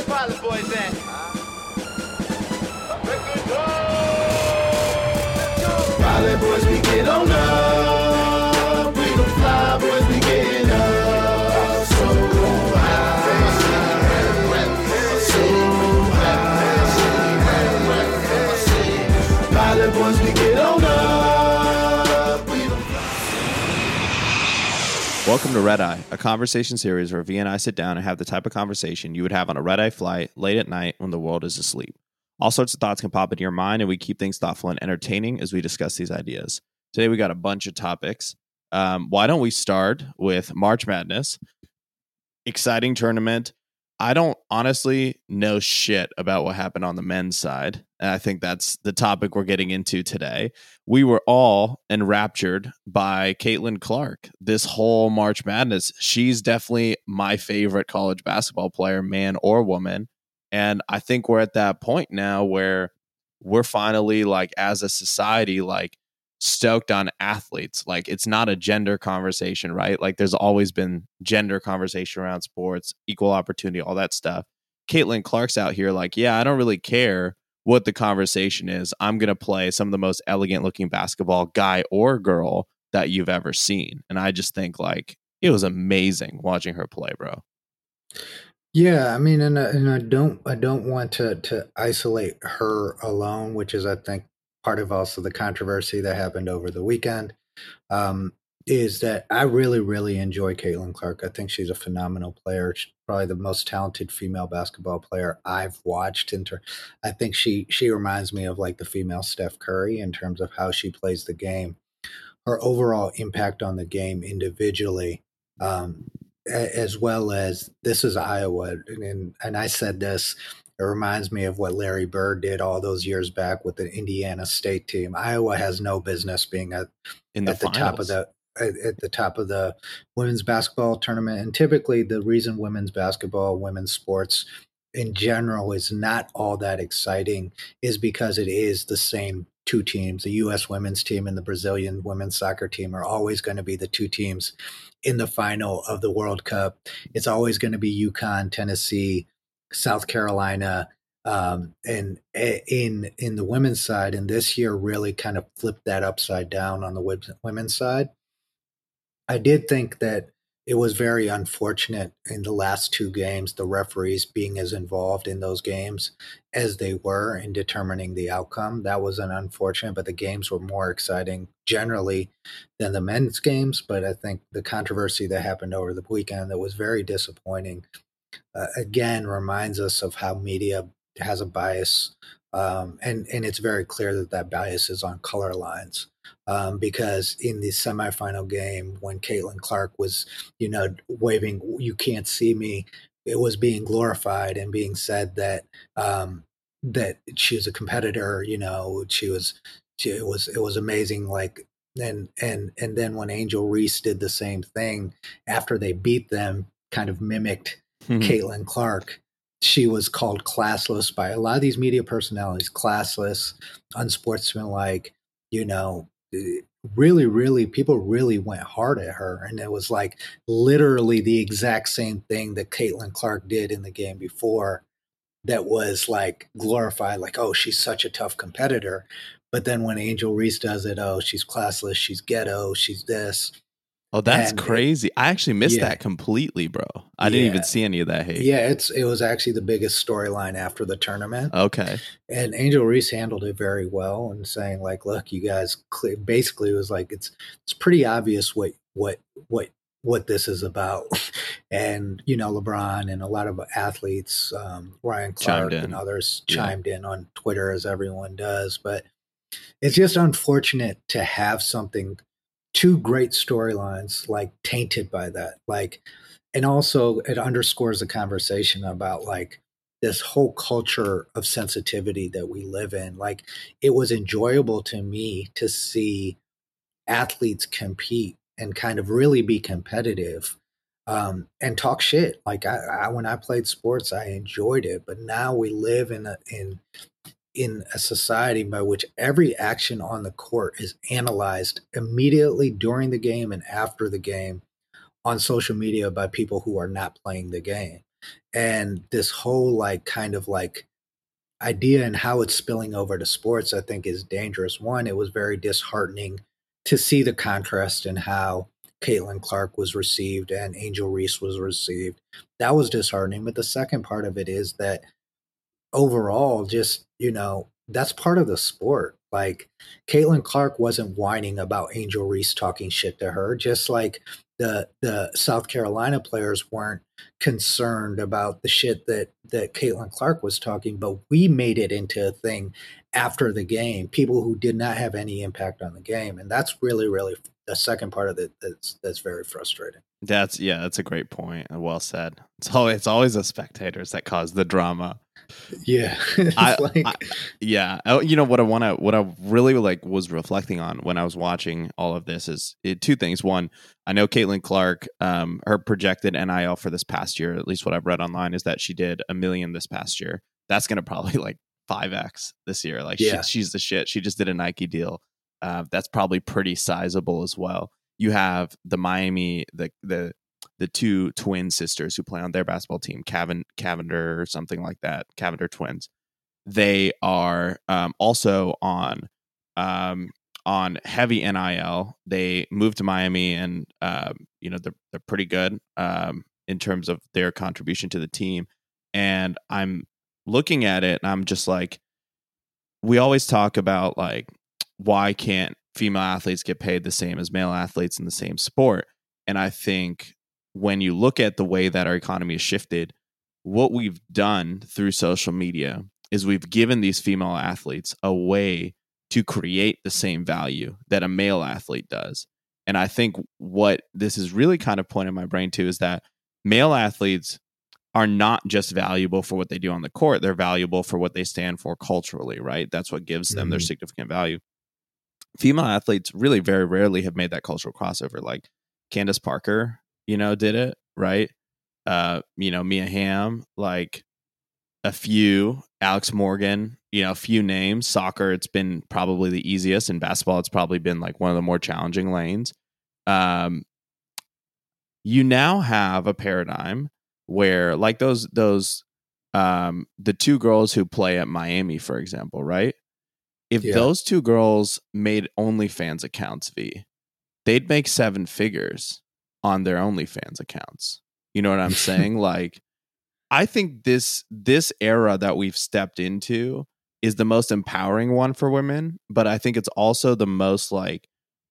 the pilot boys Welcome to Red Eye, a conversation series where V and I sit down and have the type of conversation you would have on a red eye flight late at night when the world is asleep. All sorts of thoughts can pop into your mind, and we keep things thoughtful and entertaining as we discuss these ideas. Today, we got a bunch of topics. Um, why don't we start with March Madness? Exciting tournament. I don't honestly know shit about what happened on the men's side. And I think that's the topic we're getting into today. We were all enraptured by Caitlin Clark this whole March Madness. She's definitely my favorite college basketball player, man or woman. And I think we're at that point now where we're finally like as a society like stoked on athletes. Like it's not a gender conversation, right? Like there's always been gender conversation around sports, equal opportunity, all that stuff. Caitlin Clark's out here like, yeah, I don't really care what the conversation is. I'm going to play some of the most elegant looking basketball guy or girl that you've ever seen. And I just think like it was amazing watching her play, bro. Yeah, I mean, and uh, and I don't I don't want to to isolate her alone, which is I think part of also the controversy that happened over the weekend. Um, is that I really really enjoy Caitlin Clark. I think she's a phenomenal player. She's probably the most talented female basketball player I've watched. In I think she she reminds me of like the female Steph Curry in terms of how she plays the game. Her overall impact on the game individually. Um, as well as this is Iowa, and and I said this. It reminds me of what Larry Bird did all those years back with the Indiana State team. Iowa has no business being at In the, at the top of the at, the top of the women's basketball tournament. And typically, the reason women's basketball, women's sports in general is not all that exciting is because it is the same two teams. The U.S. women's team and the Brazilian women's soccer team are always going to be the two teams in the final of the World Cup. It's always going to be UConn, Tennessee, South Carolina, um, and in in the women's side. And this year really kind of flipped that upside down on the women's side. I did think that it was very unfortunate in the last two games, the referees being as involved in those games as they were in determining the outcome. That was an unfortunate, but the games were more exciting generally than the men's games. But I think the controversy that happened over the weekend that was very disappointing uh, again reminds us of how media has a bias. Um, and, and it's very clear that that bias is on color lines um, because in the semifinal game when Caitlin Clark was, you know, waving "You can't see me," it was being glorified and being said that um, that she was a competitor. You know, she was. She, it was it was amazing. Like and and and then when Angel Reese did the same thing after they beat them, kind of mimicked mm-hmm. Caitlin Clark she was called classless by a lot of these media personalities classless unsportsmanlike you know really, really, people really went hard at her. And it was like literally the exact same thing that Caitlin Clark did in the game before that was like glorified, like, oh, she's such a tough competitor. But then when Angel Reese does it, oh, she's classless, she's ghetto, she's this. Oh, that's and crazy. It, I actually missed yeah. that completely, bro. I yeah. didn't even see any of that hate. Yeah, it's it was actually the biggest storyline after the tournament. Okay. And Angel Reese handled it very well and saying like, look, you guys basically was like it's it's pretty obvious what what what what this is about. and you know, LeBron and a lot of athletes, um, Ryan Clark and others yeah. chimed in on Twitter as everyone does, but it's just unfortunate to have something two great storylines like tainted by that like and also it underscores the conversation about like this whole culture of sensitivity that we live in like it was enjoyable to me to see athletes compete and kind of really be competitive um, and talk shit. Like I, I, when i played sports i enjoyed it but now we live in a in in a society by which every action on the court is analyzed immediately during the game and after the game on social media by people who are not playing the game. and this whole like kind of like idea and how it's spilling over to sports i think is dangerous one it was very disheartening to see the contrast in how Caitlin Clark was received and Angel Reese was received. That was disheartening. But the second part of it is that overall, just, you know, that's part of the sport. Like Caitlin Clark wasn't whining about Angel Reese talking shit to her, just like the the South Carolina players weren't concerned about the shit that that Caitlin Clark was talking, but we made it into a thing after the game. People who did not have any impact on the game, and that's really really the second part of it that's that's very frustrating. That's yeah, that's a great point. Well said. It's always it's always the spectators that cause the drama. Yeah, I, like... I, yeah. Oh, you know what I want to what I really like was reflecting on when I was watching all of this is it, two things. One, I know Caitlin Clark, um, her projected NIL for this past year, at least what I've read online, is that she did a million this past year. That's going to probably like five x this year. Like yeah. she, she's the shit. She just did a Nike deal. Uh, that's probably pretty sizable as well. You have the Miami, the the the two twin sisters who play on their basketball team, Cavan, Cavinder or something like that, Cavinder twins. They are um, also on um, on heavy NIL. They moved to Miami, and um, you know they're they're pretty good um, in terms of their contribution to the team. And I'm looking at it, and I'm just like, we always talk about like why can't female athletes get paid the same as male athletes in the same sport? And I think when you look at the way that our economy has shifted, what we've done through social media is we've given these female athletes a way to create the same value that a male athlete does. And I think what this is really kind of pointing my brain to is that male athletes are not just valuable for what they do on the court, they're valuable for what they stand for culturally, right? That's what gives them mm-hmm. their significant value. Female athletes really very rarely have made that cultural crossover. Like Candace Parker you know, did it, right? Uh, you know, Mia Hamm, like a few, Alex Morgan, you know, a few names. Soccer, it's been probably the easiest. In basketball, it's probably been like one of the more challenging lanes. Um, you now have a paradigm where, like those those um, the two girls who play at Miami, for example, right? If yeah. those two girls made OnlyFans accounts, V, they'd make seven figures on their OnlyFans accounts. You know what I'm saying? like I think this this era that we've stepped into is the most empowering one for women, but I think it's also the most like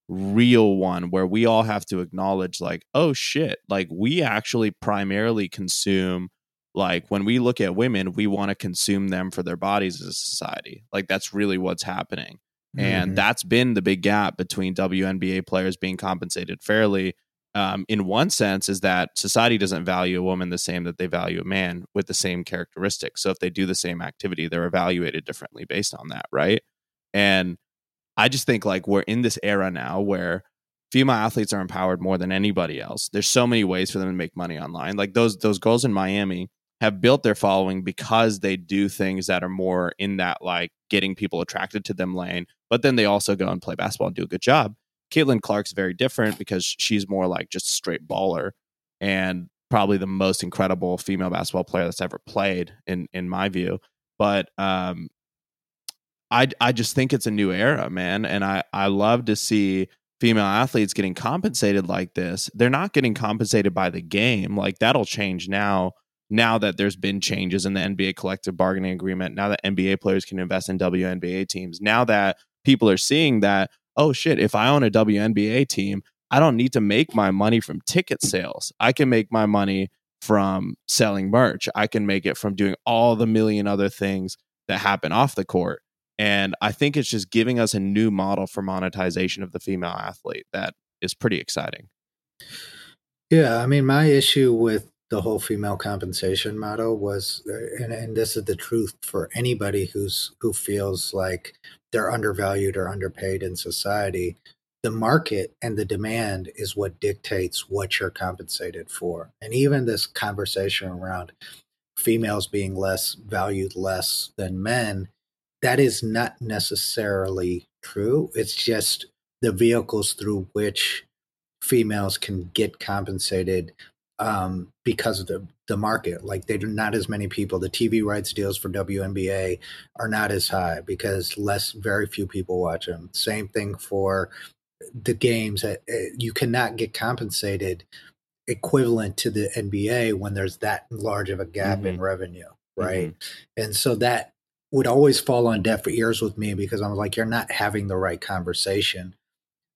real one where we all have to acknowledge like oh shit, like we actually primarily consume like when we look at women, we want to consume them for their bodies as a society. Like that's really what's happening. Mm-hmm. And that's been the big gap between WNBA players being compensated fairly um, in one sense is that society doesn't value a woman the same that they value a man with the same characteristics. So if they do the same activity, they're evaluated differently based on that, right? And I just think like we're in this era now where female athletes are empowered more than anybody else. There's so many ways for them to make money online. Like those those girls in Miami have built their following because they do things that are more in that like getting people attracted to them lane, but then they also go and play basketball and do a good job. Caitlin Clark's very different because she's more like just straight baller and probably the most incredible female basketball player that's ever played in in my view. But um I I just think it's a new era, man, and I I love to see female athletes getting compensated like this. They're not getting compensated by the game. Like that'll change now now that there's been changes in the NBA collective bargaining agreement, now that NBA players can invest in WNBA teams, now that people are seeing that oh shit, if I own a WNBA team, I don't need to make my money from ticket sales. I can make my money from selling merch. I can make it from doing all the million other things that happen off the court. And I think it's just giving us a new model for monetization of the female athlete that is pretty exciting. Yeah, I mean, my issue with the whole female compensation model was uh, and, and this is the truth for anybody who's who feels like they're undervalued or underpaid in society the market and the demand is what dictates what you're compensated for. And even this conversation around females being less valued less than men that is not necessarily true. It's just the vehicles through which females can get compensated um, because of the the market. Like they do not as many people. The TV rights deals for WNBA are not as high because less, very few people watch them. Same thing for the games. Uh, You cannot get compensated equivalent to the NBA when there's that large of a gap in revenue, right? And so that would always fall on deaf ears with me because I'm like, you're not having the right conversation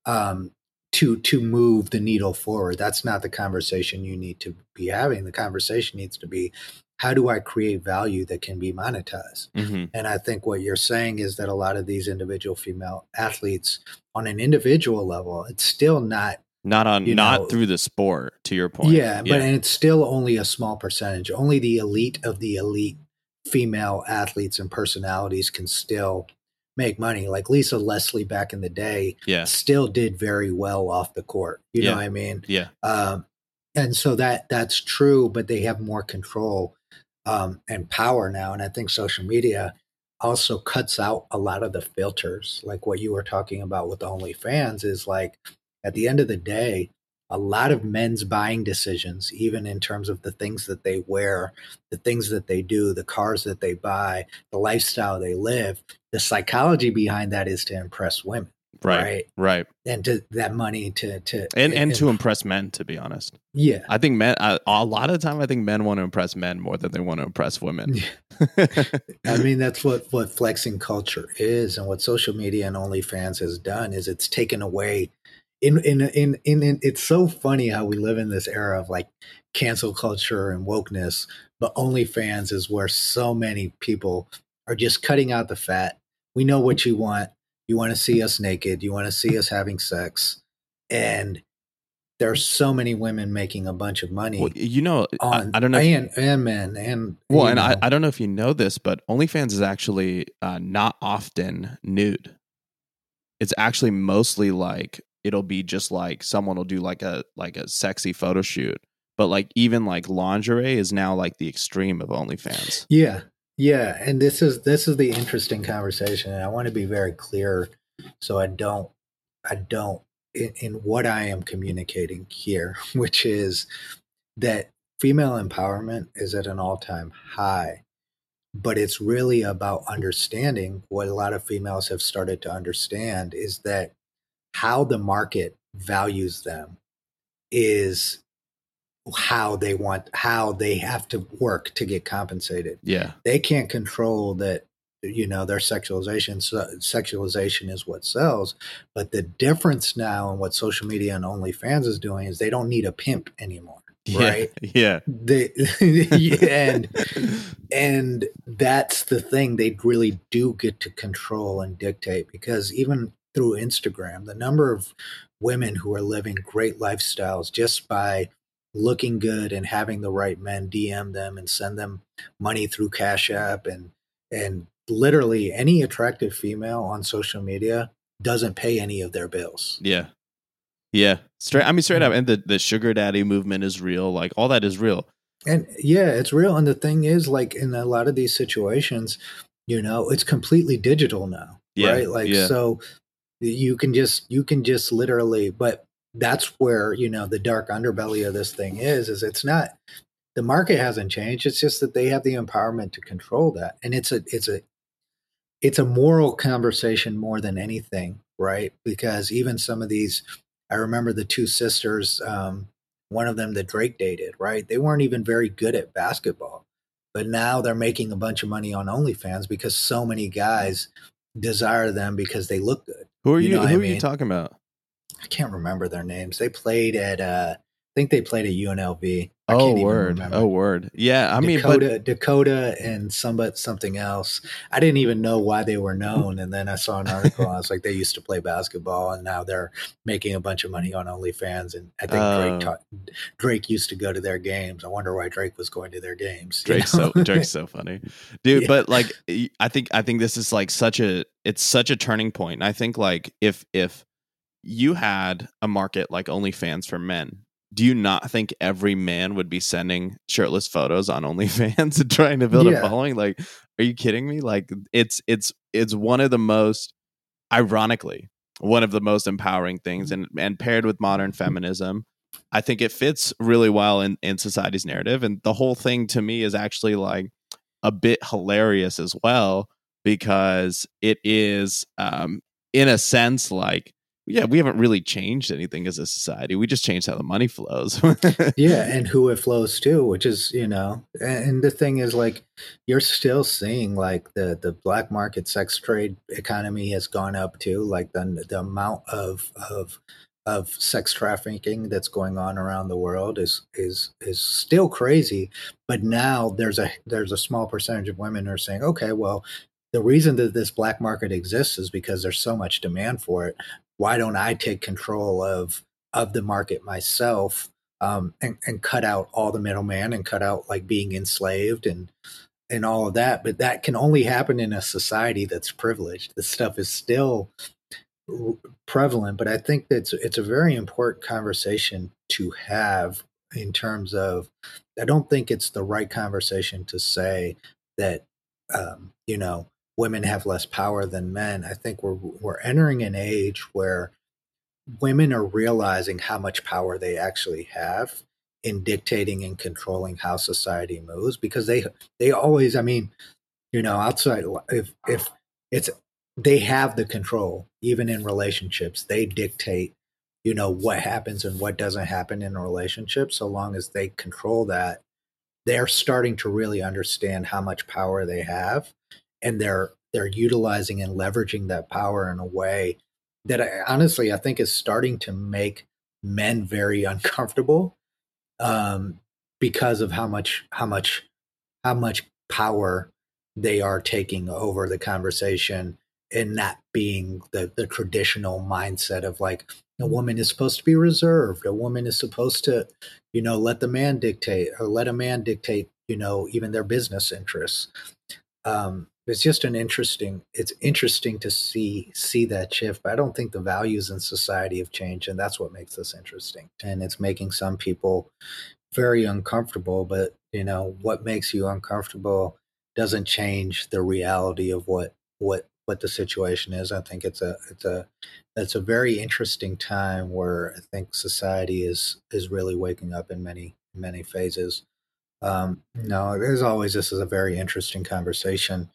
um, to to move the needle forward. That's not the conversation you need to be having. The conversation needs to be, how do I create value that can be monetized? hmm And I think what you're saying is that a lot of these individual female athletes, on an individual level, it's still not Not on, not know- through the sport. To your point, Yeah, but and it's still only a small percentage. Only the elite of the elite female athletes and personalities can still make money. Like Lisa Leslie back in the day yeah, still did very well off the court. You Yeah. know what I mean? yeah, Um, and so that that's true, but they have more control um, and power now. And I think social media also cuts out a lot of the filters, like what you were talking about with OnlyFans. Is like at the end of the day, a lot of men's buying decisions, even in terms of the things that they wear, the things that they do, the cars that they buy, the lifestyle they live, the psychology behind that is to impress women, right, right? right, And to that money to to and and to impress men. To be honest, yeah. I think men. I, a lot of the time, I think men want to impress men more than they want to impress women. I mean, that's what what flexing culture is, and what social media and OnlyFans has done is it's taken away. In in in in, in it's so funny how we live in this era of like cancel culture and wokeness, but OnlyFans is where so many people are just cutting out the fat. We know what you want. You want to see us naked. You want to see us having sex, and there's so many women making a bunch of money well, you know, I, on I don't know. and and men and well, and I. I don't know if you know this, but OnlyFans is actually uh, not often nude. It's actually mostly like it'll be just like someone will do like a like a sexy photo shoot, but like even like lingerie is now like the extreme of OnlyFans. Yeah. Yeah, and this is this is the interesting conversation and I want to be very clear so I don't I don't in, in what I am communicating here, which is that female empowerment is at an all-time high. But it's really about understanding what a lot of females have started to understand is that how the market values them is how they want how they have to work to get compensated. Yeah, they can't control that you know their sexualization so sexualization is what sells but the difference now in what social media and onlyfans is doing is they don't need a pimp anymore yeah, right? yeah. they and and that's the thing they really do get to control and dictate because even through instagram the number of women who are living great lifestyles just by looking good and having the right men dm them and send them money through cash app and and literally any attractive female on social media doesn't pay any of their bills Yeah. Yeah. Straight I mean straight mm. up and the, the sugar daddy movement is real. Like all that is real. And yeah, it's real. And the thing is, like in a lot of these situations, you know, it's completely digital now, Yeah, right? Like yeah. so, you can just you can just literally. But that's where you know the dark underbelly of this thing is. Is it's not the market hasn't changed. It's just that they have the empowerment to control that, and it's a it's a it's a moral conversation more than anything, right? Because even some of these, I remember the two sisters. Um, one of them that Drake dated, right? They weren't even very good at basketball, but now they're making a bunch of money on OnlyFans because so many guys desire them because they look good. Who are You you, know who I are you talking about? I can't remember their names. They played at, uh, I think they played at UNLV. I Oh can't even word. remember. Oh word. Yeah, I mean Dakota, but Dakota, and somebody something else. I didn't even know why they were known, and then I saw an article. and I was like, they used to play basketball, and now they're making a bunch of money on OnlyFans. And I think Oh. Drake taught, Drake used to go to their games. I wonder why Drake was going to their games. you Drake's know? so Drake's so funny, dude. Yeah. But like, I think I think this is like such a it's such a turning point. And I think like if if you had a market like OnlyFans for men, do you not think every man would be sending shirtless photos on OnlyFans and trying to build a following? Like, are you kidding me? Like, it's it's it's one of the most, ironically, one of the most empowering things, and and paired with modern feminism, I think it fits really well in, in society's narrative. And the whole thing to me is actually like a bit hilarious as well, because it is, um, in a sense, like, yeah, we haven't really changed anything as a society. We just changed how the money flows. yeah, and who it flows to, which is, you know, and the thing is like you're still seeing like the the black market sex trade economy has gone up too, like the the amount of of of sex trafficking that's going on around the world is is is still crazy but now there's a there's a small percentage of women are saying okay well the reason that this black market exists is because there's so much demand for it why don't i take control of of the market myself um, and, and cut out all the middleman and cut out like being enslaved and and all of that but that can only happen in a society that's privileged this stuff is still prevalent, but I think that it's a very important conversation to have in terms of. I don't think it's the right conversation to say that um, you know women have less power than men. I think we're we're entering an age where women are realizing how much power they actually have in dictating and controlling how society moves because they they always I mean you know outside if if it's they have the control even in relationships they dictate you know what happens and what doesn't happen in a relationship so long as they control that they're starting to really understand how much power they have and they're they're utilizing and leveraging that power in a way that I, honestly i think is starting to make men very uncomfortable um, because of how much how much how much power they are taking over the conversation and not being the the traditional mindset of like a woman is supposed to be reserved a woman is supposed to you know let the man dictate or let a man dictate you know even their business interests. Um it's just an interesting it's interesting to see see that shift but i don't think the values in society have changed and that's what makes this interesting and it's making some people very uncomfortable but you know what makes you uncomfortable doesn't change the reality of what what what the situation is. I think it's a it's a it's a very interesting time where I think society is is really waking up in many many phases. Um, no, as always, this is a very interesting conversation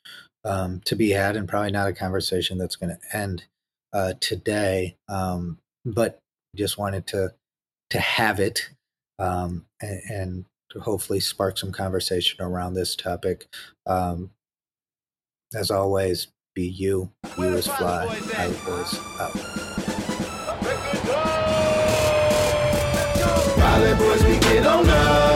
um, to be had, and probably not a conversation that's going to end uh, today. Um, but just wanted to to have it um, and, and, to hopefully spark some conversation around this topic. Um, as always, be you. You is fly. I was boys, we get on up.